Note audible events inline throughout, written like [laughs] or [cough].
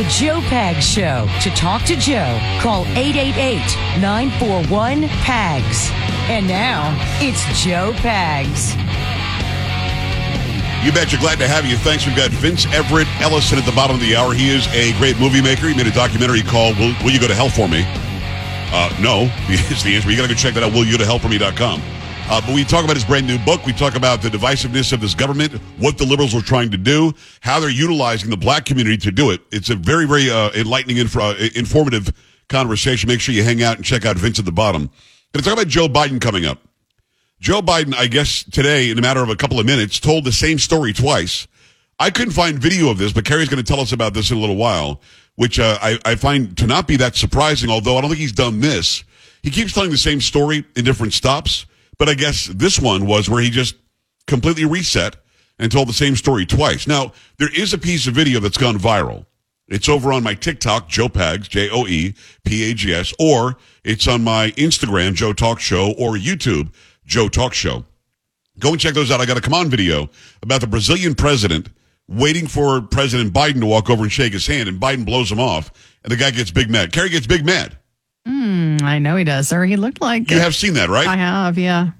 The Joe Pags Show. To talk to Joe, call 888 941 PAGS. And now, it's Joe Pags. You bet. You're glad to have you. Thanks. We've got Vince Everett Ellison at the bottom of the hour. He is a great movie maker. He made a documentary called Will, Will You Go to Hell For Me? Uh, no, [laughs] is the answer. You got to go check that out, willyougotohellforme.com. Uh, but we talk about his brand new book. We talk about the divisiveness of this government, what the liberals are trying to do, how they're utilizing the black community to do it. It's a very, very uh, enlightening, inf- uh, informative conversation. Make sure you hang out and check out Vince at the bottom. Going to talk about Joe Biden coming up. Joe Biden, I guess today, in a matter of a couple of minutes, told the same story twice. I couldn't find video of this, but Carrie's going to tell us about this in a little while, which uh, I, I find to not be that surprising, although I don't think he's done this. He keeps telling the same story in different stops, but I guess this one was where he just completely reset and told the same story twice. Now, there is a piece of video that's gone viral. It's over on my TikTok, Joe Pags, J O E P A G S, or it's on my Instagram, Joe Talk Show, or YouTube, Joe Talk Show. Go and check those out. I got a come on video about the Brazilian president waiting for President Biden to walk over and shake his hand, and Biden blows him off, and the guy gets big mad. Carrie gets big mad. Mm, I know he does, sir. He looked like You have seen that, right? I have, yeah.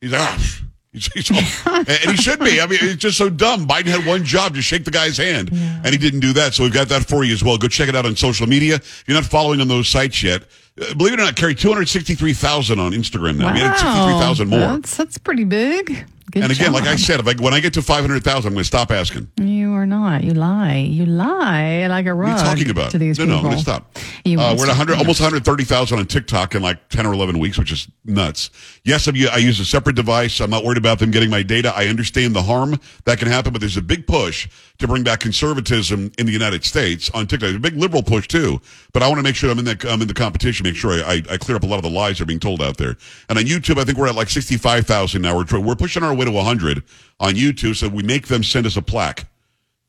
He's like, ah. He's, he's all- and he should be. I mean, it's just so dumb. Biden had one job to shake the guy's hand, and he didn't do that. So we've got that for you as well. Go check it out on social media. If you're not following on those sites yet, uh, believe it or not, carry 263,000 on Instagram now. Had 63,000 more. That's, that's pretty big. Good and again, like I said, if I, when I get to 500,000, I'm going to stop asking. You are not. You lie. You lie like a rug. What are you talking about? to these no, people. no, I'm going to stop. You Uh, we're at 100, almost 130,000 on TikTok in like 10 or 11 weeks, which is nuts. Yes, I'm, I use a separate device. I'm not worried about them getting my data. I understand the harm that can happen, but there's a big push to bring back conservatism in the United States on TikTok. There's a big liberal push too, but I want to make sure I'm in that, I'm in the competition, make sure I, I, I clear up a lot of the lies that are being told out there. And on YouTube, I think we're at like 65,000 now. We're, we're pushing our way to 100 on YouTube, so we make them send us a plaque.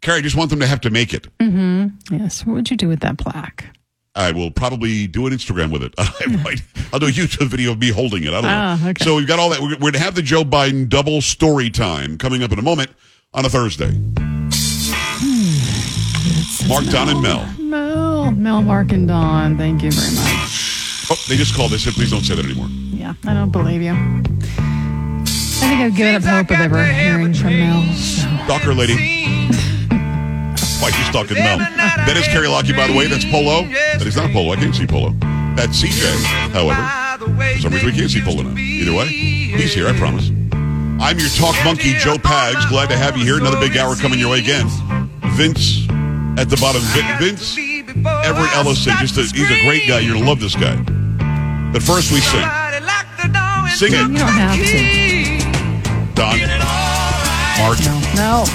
Carrie, I just want them to have to make it. Mm-hmm. Yes. What would you do with that plaque? I will probably do an Instagram with it. [laughs] I might. I'll do a YouTube video of me holding it. I don't know. okay. So we've got all that. We're, going to have the Joe Biden double story time coming up in a moment on a Thursday. Mark, Don, and Mel. Mel, Mel, Mark, and Dawn. Thank you very much. Oh, they just called. They said, please don't say that anymore. Yeah, I don't believe you. I think I've given up hope of ever hearing from Mel. So. Stalker lady. Why you stalking Mel? That is Carrie Lockie, by the way. That's Polo. That is not Polo. I can't see Polo. That's CJ, however. For some reason, we can't see Polo now. Either way, he's here, I promise. I'm your talk monkey, Joe Pags. Glad to have you here. Another big hour coming your way again. Vince at the bottom. Vin- Vince Everett Ellison. Just a, he's a great guy. You're going to love this guy. But first, we sing. Sing it. You don't have to. Don. Mark. No.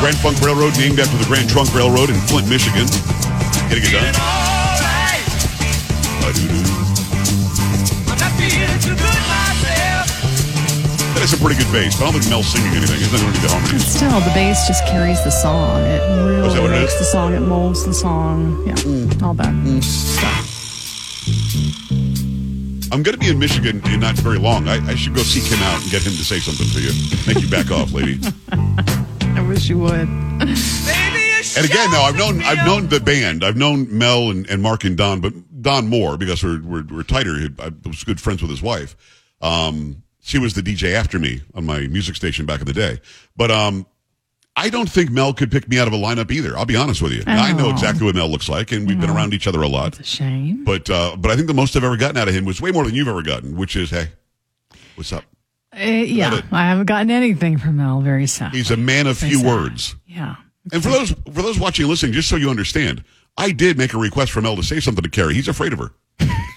Grand Funk Railroad named after the Grand Trunk Railroad in Flint, Michigan. Getting it done. That is a pretty good bass, but I don't think Mel's singing anything. He's not doing the harmony. Still, the bass just carries the song. It really that what it makes the song. It molds the song. Yeah, mm. all that mm. stuff. I'm going to be in Michigan in not very long. I, I should go seek him out and get him to say something to you. Make you back off, lady. I wish you would. And again, now I've known I've known the band. I've known Mel and, and Mark and Don, but Don Moore, because we're, we're, we're tighter, I was good friends with his wife. Um, she was the DJ after me on my music station back in the day. But um, I don't think Mel could pick me out of a lineup either. I'll be honest with you. Oh. I know exactly what Mel looks like, and we've oh. been around each other a lot. It's a shame. But uh, but I think the most I've ever gotten out of him was way more than you've ever gotten, which is, hey, what's up? Uh, yeah, I haven't gotten anything from Mel. Very sad. He's a man of few sad. words. Yeah. And for those for those watching and listening, just so you understand, I did make a request for Mel to say something to Carrie. He's afraid of her.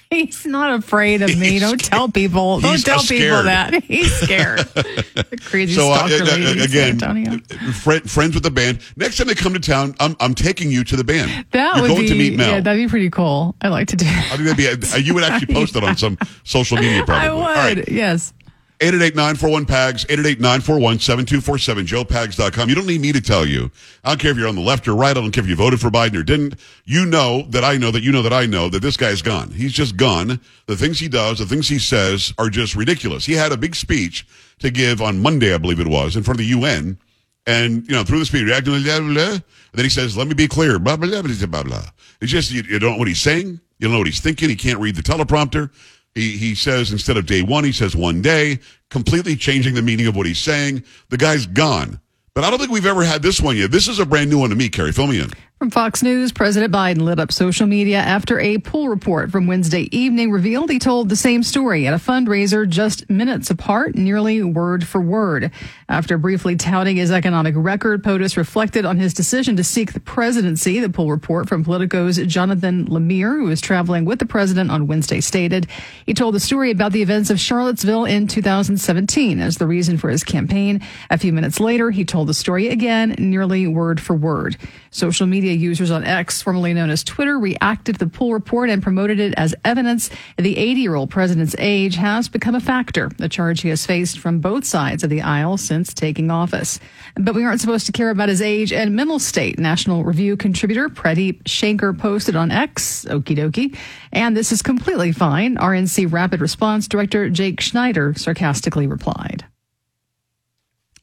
[laughs] He's not afraid of me. Don't tell people. Don't tell people that. [laughs] He's scared. [laughs] crazy so, uh, stalker uh, uh, again, friend, friends with the band. Next time they come to town, I'm, I'm taking you to the band. That You're would going be, to meet Mel. Yeah, that'd be pretty cool. I like to do. I think that'd be. A, you would actually post it on some social media. Probably. I would. Yes. 888-941-PAGS, 888-941-7247, joepags.com. You don't need me to tell you. I don't care if you're on the left or right. I don't care if you voted for Biden or didn't. You know that I know that you know that I know that this guy's gone. He's just gone. The things he does, the things he says are just ridiculous. He had a big speech to give on Monday, I believe it was, in front of the UN. And, you know, through the speech, blah, blah, blah, and then he says, let me be clear, blah, blah, blah, blah, blah. It's just, you, you don't know what he's saying. You don't know what he's thinking. He can't read the teleprompter. He, he says instead of day one, he says one day, completely changing the meaning of what he's saying. The guy's gone. But I don't think we've ever had this one yet. This is a brand new one to me, Carrie. Fill me in. From Fox News, President Biden lit up social media after a pool report from Wednesday evening revealed he told the same story at a fundraiser just minutes apart, nearly word for word. After briefly touting his economic record, POTUS reflected on his decision to seek the presidency. The pool report from Politico's Jonathan Lemire, who was traveling with the president on Wednesday, stated he told the story about the events of Charlottesville in 2017 as the reason for his campaign. A few minutes later, he told the story again, nearly word for word. Social media users on X, formerly known as Twitter, reacted to the pool report and promoted it as evidence the 80 year old president's age has become a factor, a charge he has faced from both sides of the aisle since taking office. But we aren't supposed to care about his age and mental state. National Review contributor Pradheep Shanker posted on X, okie dokie, and this is completely fine. RNC Rapid Response Director Jake Schneider sarcastically replied.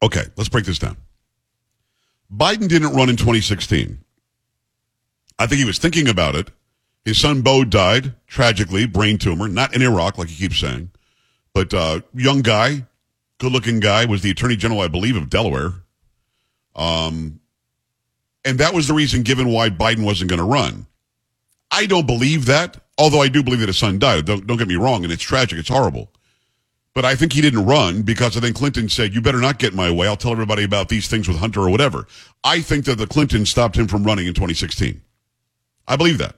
Okay, let's break this down. Biden didn't run in 2016. I think he was thinking about it. His son Beau died tragically, brain tumor, not in Iraq like he keeps saying, but uh, young guy, good looking guy, was the attorney general, I believe, of Delaware. Um, and that was the reason given why Biden wasn't going to run. I don't believe that, although I do believe that his son died. Don't, don't get me wrong, and it's tragic, it's horrible. But I think he didn't run because I think Clinton said, you better not get in my way. I'll tell everybody about these things with Hunter or whatever. I think that the Clintons stopped him from running in 2016. I believe that.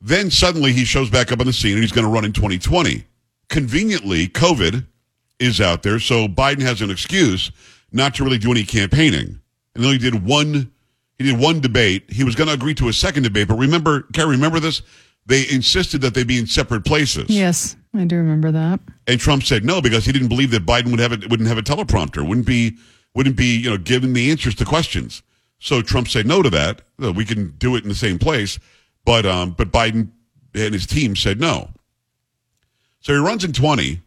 Then suddenly he shows back up on the scene and he's going to run in 2020. Conveniently, COVID is out there, so Biden has an excuse not to really do any campaigning. And then he did one he did one debate. He was going to agree to a second debate, but remember, Carrie, remember this? They insisted that they be in separate places. Yes, I do remember that. And Trump said no because he didn't believe that Biden would have it wouldn't have a teleprompter, wouldn't be wouldn't be you know given the answers to questions. So Trump said no to that. We can do it in the same place, but um, but Biden and his team said no. So he runs in twenty,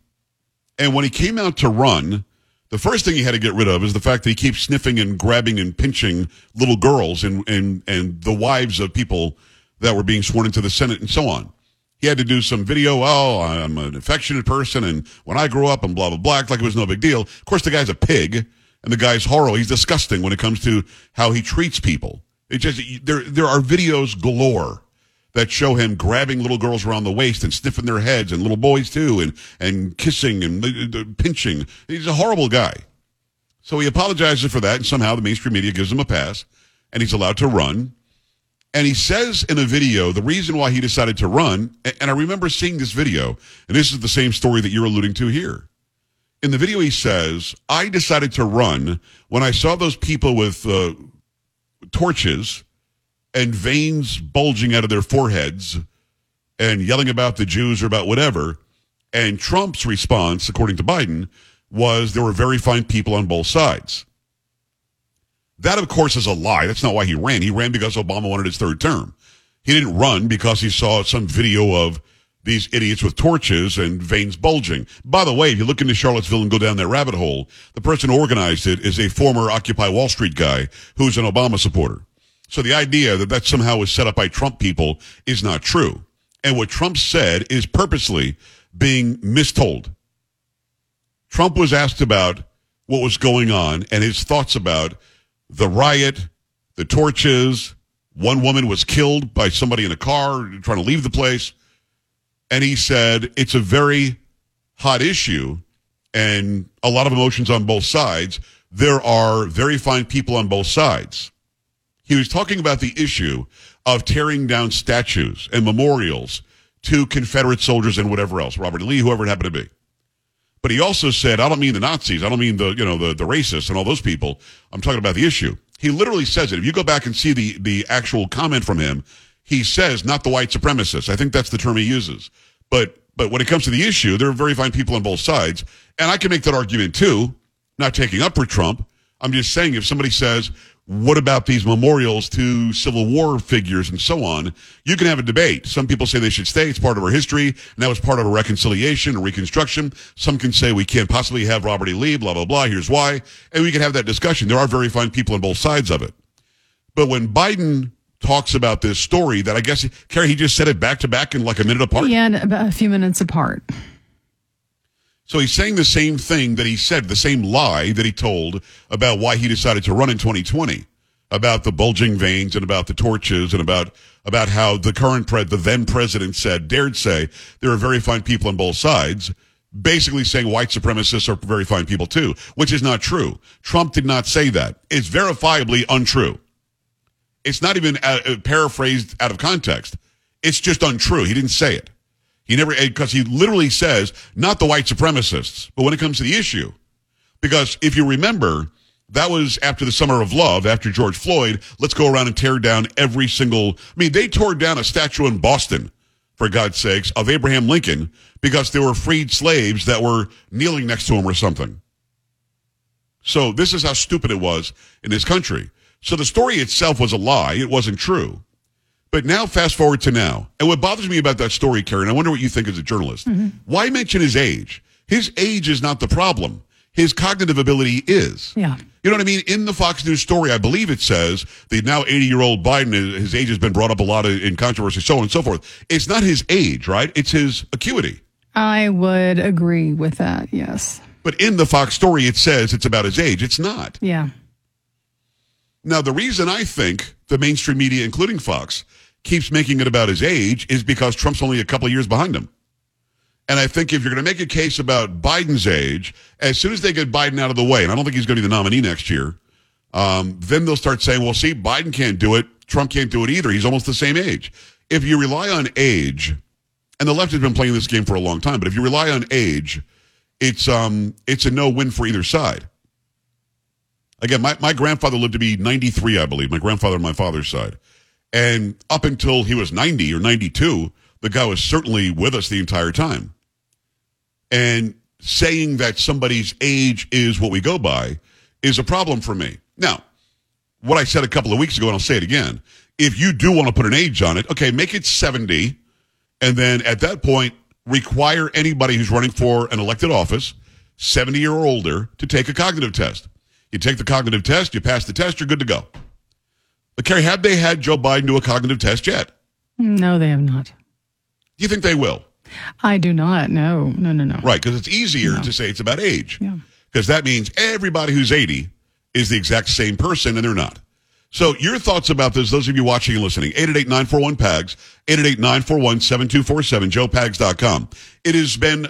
and when he came out to run, the first thing he had to get rid of is the fact that he keeps sniffing and grabbing and pinching little girls and and and the wives of people that were being sworn into the Senate and so on. He had to do some video. Oh, I'm an affectionate person, and when I grow up, and blah blah blah, like it was no big deal. Of course, the guy's a pig, and the guy's horrible. He's disgusting when it comes to how he treats people. It just there there are videos galore that show him grabbing little girls around the waist and sniffing their heads, and little boys too, and and kissing and uh, uh, pinching. He's a horrible guy. So he apologizes for that, and somehow the mainstream media gives him a pass, and he's allowed to run. And he says in a video the reason why he decided to run, and I remember seeing this video, and this is the same story that you're alluding to here. In the video, he says, I decided to run when I saw those people with uh, torches and veins bulging out of their foreheads and yelling about the Jews or about whatever. And Trump's response, according to Biden, was there were very fine people on both sides. That, of course, is a lie. That's not why he ran. He ran because Obama wanted his third term. He didn't run because he saw some video of these idiots with torches and veins bulging. By the way, if you look into Charlottesville and go down that rabbit hole, the person who organized it is a former Occupy Wall Street guy who's an Obama supporter. So the idea that that somehow was set up by Trump people is not true. And what Trump said is purposely being mistold. Trump was asked about what was going on and his thoughts about the riot, the torches. One woman was killed by somebody in a car trying to leave the place. And he said it's a very hot issue and a lot of emotions on both sides. There are very fine people on both sides. He was talking about the issue of tearing down statues and memorials to Confederate soldiers and whatever else, Robert. Lee, whoever it happened to be. But he also said, I don't mean the Nazis. I don't mean the, you know, the, the racists and all those people. I'm talking about the issue. He literally says it. If you go back and see the, the actual comment from him, he says, not the white supremacists. I think that's the term he uses. But, but when it comes to the issue, there are very fine people on both sides. And I can make that argument too, not taking up for Trump. I'm just saying if somebody says, what about these memorials to Civil War figures and so on? You can have a debate. Some people say they should stay. It's part of our history. And that was part of a reconciliation, a reconstruction. Some can say we can't possibly have Robert E. Lee, blah, blah, blah. Here's why. And we can have that discussion. There are very fine people on both sides of it. But when Biden talks about this story that I guess, Carrie, he just said it back to back in like a minute apart. Yeah, about a few minutes apart. So he's saying the same thing that he said, the same lie that he told about why he decided to run in 2020, about the bulging veins and about the torches and about about how the current pre- the then president said, dared say, there are very fine people on both sides, basically saying white supremacists are very fine people too, which is not true. Trump did not say that. It's verifiably untrue. It's not even uh, uh paraphrased out of context. It's just untrue. He didn't say it. He never, because he literally says, not the white supremacists, but when it comes to the issue. Because if you remember, that was after the summer of love, after George Floyd. Let's go around and tear down every single. I mean, they tore down a statue in Boston, for God's sakes, of Abraham Lincoln because there were freed slaves that were kneeling next to him or something. So this is how stupid it was in this country. So the story itself was a lie. It wasn't true. But now, fast forward to now. And what bothers me about that story, Karen, I wonder what you think as a journalist. Mm-hmm. Why mention his age? His age is not the problem. His cognitive ability is. Yeah. You know what I mean? In the Fox News story, I believe it says the now 80 year old Biden, his age has been brought up a lot in controversy, so on and so forth. It's not his age, right? It's his acuity. I would agree with that, yes. But in the Fox story, it says it's about his age. It's not. Yeah. Now, the reason I think the mainstream media, including Fox, keeps making it about his age is because Trump's only a couple of years behind him. And I think if you're going to make a case about Biden's age, as soon as they get Biden out of the way, and I don't think he's going to be the nominee next year, um, then they'll start saying, well, see, Biden can't do it. Trump can't do it either. He's almost the same age. If you rely on age, and the left has been playing this game for a long time, but if you rely on age, it's um it's a no win for either side. Again, my, my grandfather lived to be 93, I believe, my grandfather on my father's side. And up until he was 90 or 92, the guy was certainly with us the entire time. And saying that somebody's age is what we go by is a problem for me. Now, what I said a couple of weeks ago, and I'll say it again, if you do want to put an age on it, okay, make it 70. And then at that point, require anybody who's running for an elected office, 70 or older, to take a cognitive test. You take the cognitive test, you pass the test, you're good to go. But Carrie, have they had Joe Biden do a cognitive test yet? No, they have not. Do you think they will? I do not. No, no, no, no. Right, because it's easier no. to say it's about age. Yeah. Because that means everybody who's 80 is the exact same person, and they're not. So your thoughts about this, those of you watching and listening, 888-941-PAGS, 888-941-7247, joepags.com. It has been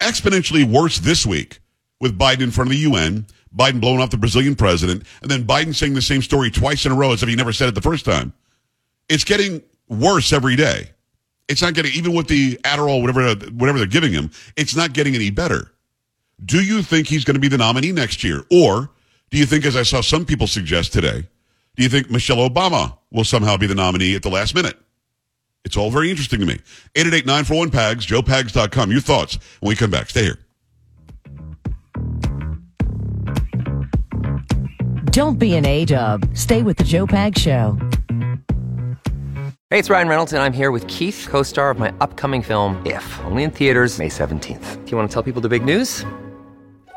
exponentially worse this week with Biden in front of the UN Biden blowing off the Brazilian president, and then Biden saying the same story twice in a row as if he never said it the first time. It's getting worse every day. It's not getting even with the Adderall, whatever whatever they're giving him. It's not getting any better. Do you think he's going to be the nominee next year, or do you think, as I saw some people suggest today, do you think Michelle Obama will somehow be the nominee at the last minute? It's all very interesting to me. 888-941-PAGS, joepags.com. Your thoughts when we come back. Stay here. Don't be an A-dub. Stay with the Joe Pag Show. Hey, it's Ryan Reynolds, and I'm here with Keith, co-star of my upcoming film, If, only in theaters May 17th. Do you want to tell people the big news?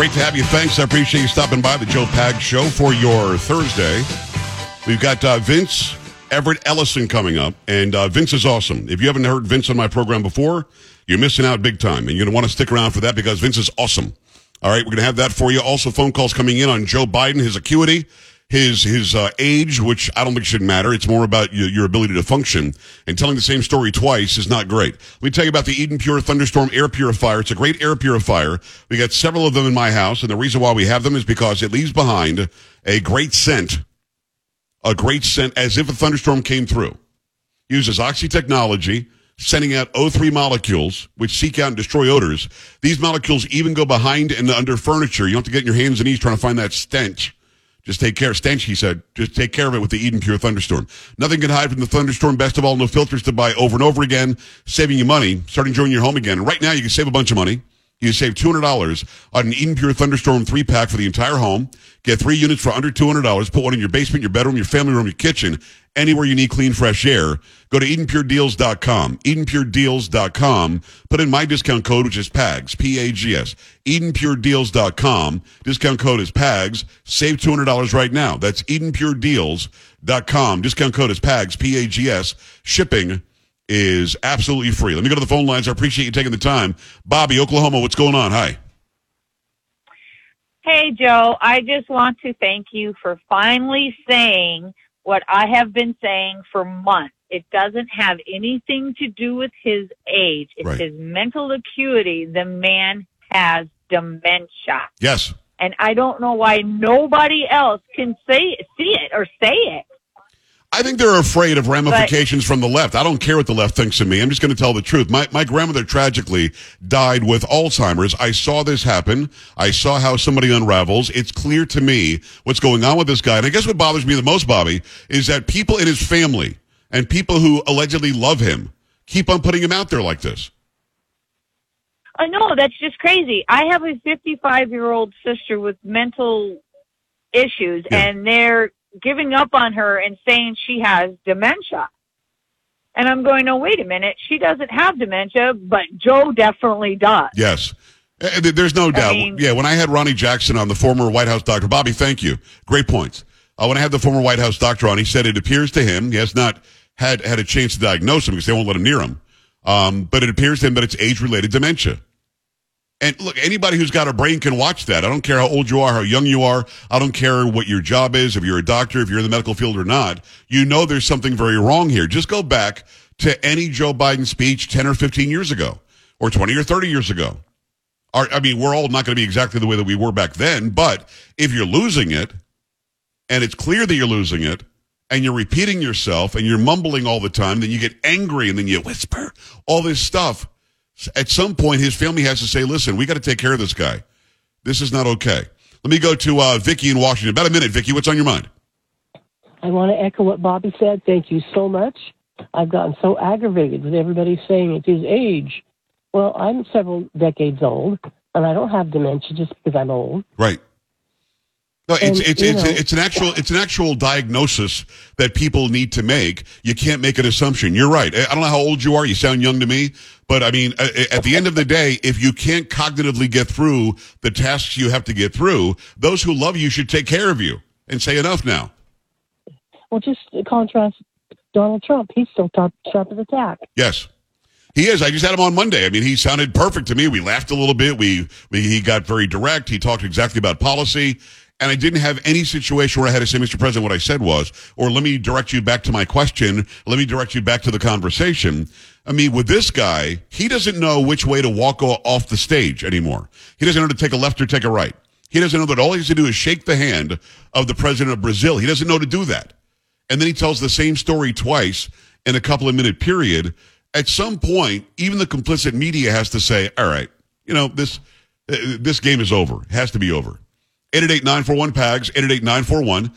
Great to have you. Thanks. I appreciate you stopping by the Joe Pag Show for your Thursday. We've got uh, Vince Everett Ellison coming up, and uh, Vince is awesome. If you haven't heard Vince on my program before, you're missing out big time, and you're going to want to stick around for that because Vince is awesome. All right, we're going to have that for you. Also, phone calls coming in on Joe Biden, his acuity, his his uh, age, which I don't think should matter. It's more about your, your ability to function. And telling the same story twice is not great. Let me tell you about the Eden Pure Thunderstorm air purifier. It's a great air purifier. We got several of them in my house, and the reason why we have them is because it leaves behind a great scent, a great scent as if a thunderstorm came through. Uses oxy technology sending out O3 molecules, which seek out and destroy odors. These molecules even go behind and under furniture. You don't have to get in your hands and knees trying to find that stench. Just take care. Stench, he said. Just take care of it with the Eden Pure Thunderstorm. Nothing can hide from the thunderstorm. Best of all, no filters to buy over and over again, saving you money. Start enjoying your home again. And right now, you can save a bunch of money. You save $200 on an Eden Pure Thunderstorm three pack for the entire home. Get three units for under $200. Put one in your basement, your bedroom, your family room, your kitchen, anywhere you need clean, fresh air. Go to EdenPureDeals.com. EdenPureDeals.com. Put in my discount code, which is PAGS, P-A-G-S. EdenPureDeals.com. Discount code is PAGS. Save $200 right now. That's EdenPureDeals.com. Discount code is PAGS, P-A-G-S. Shipping is absolutely free. Let me go to the phone lines. I appreciate you taking the time. Bobby, Oklahoma, what's going on? Hi. Hey, Joe, I just want to thank you for finally saying what I have been saying for months. It doesn't have anything to do with his age. It's Right. his mental acuity. The man has dementia. Yes. And I don't know why nobody else can say see it or say it. I think they're afraid of ramifications from the left. I don't care what the left thinks of me. I'm just going to tell the truth. My, my grandmother tragically died with Alzheimer's. I saw this happen. I saw how somebody unravels. It's clear to me what's going on with this guy. And I guess what bothers me the most, Bobby, is that people in his family and people who allegedly love him keep on putting him out there like this. I know that's just crazy. I have a 55 year old sister with mental issues, Yeah. and they're giving up on her and saying she has dementia. And I'm going, no, wait a minute. She doesn't have dementia, but Joe definitely does. Yes. Uh, There's no doubt. mean- yeah, when I had Ronny Jackson on, the former White House doctor, Bobby, thank you. Great points. Uh, when I had the former White House doctor on, he said it appears to him, he has not had, had a chance to diagnose him because they won't let him near him. Um, but it appears to him that it's age related dementia. And look, anybody who's got a brain can watch that. I don't care how old you are, how young you are. I don't care what your job is, if you're a doctor, if you're in the medical field or not. You know there's something very wrong here. Just go back to any Joe Biden speech 10 or 15 years ago, or 20 or 30 years ago. Our, I mean, we're all not going to be exactly the way that we were back then, but if you're losing it, and it's clear that you're losing it, and you're repeating yourself, and you're mumbling all the time, then you get angry, and then you whisper all this stuff. At some point, his family has to say, listen, we got to take care of this guy. This is not okay. Let me go to uh, Vicky in Washington. About a minute, Vicky. What's on your mind? I want to echo what Bobby said. Thank you so much. I've gotten so aggravated with everybody saying it's his age. Well, I'm several decades old, and I don't have dementia just because I'm old. Right. No, it's And, it's it's, know- it's an actual it's an actual diagnosis that people need to make. You can't make an assumption. You're right. I don't know how old you are. You sound young to me, but I mean, at the end of the day, if you can't cognitively get through the tasks you have to get through, those who love you should take care of you and say enough now. Well, just contrast Donald Trump. He's still top, sharp as a tack. Yes. He is. I just had him on Monday. I mean, he sounded perfect to me. We laughed a little bit. We, we he got very direct. He talked exactly about policy. And I didn't have any situation where I had to say, Mr. President, what I said was, or let me direct you back to my question. Let me direct you back to the conversation. I mean, with this guy, he doesn't know which way to walk off the stage anymore. He doesn't know to take a left or take a right. He doesn't know that all he has to do is shake the hand of the president of Brazil. He doesn't know to do that. And then he tells the same story twice in a couple of minute period. At some point, even the complicit media has to say, all right, you know, this, uh, this game is over. It has to be over. 888-941-PAGS, 888-941-7247,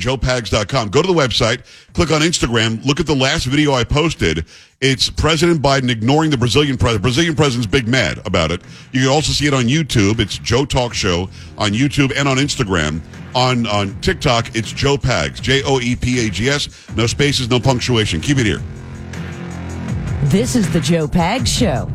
joepags.com. Go to the website, click on Instagram, look at the last video I posted. It's President Biden ignoring the Brazilian president. Brazilian president's big mad about it. You can also see it on YouTube. It's Joe Talk Show on YouTube and on Instagram. On, on TikTok, it's Joe Pags, J-O-E-P-A-G-S. No spaces, no punctuation. Keep it here. This is the Joe Pags Show.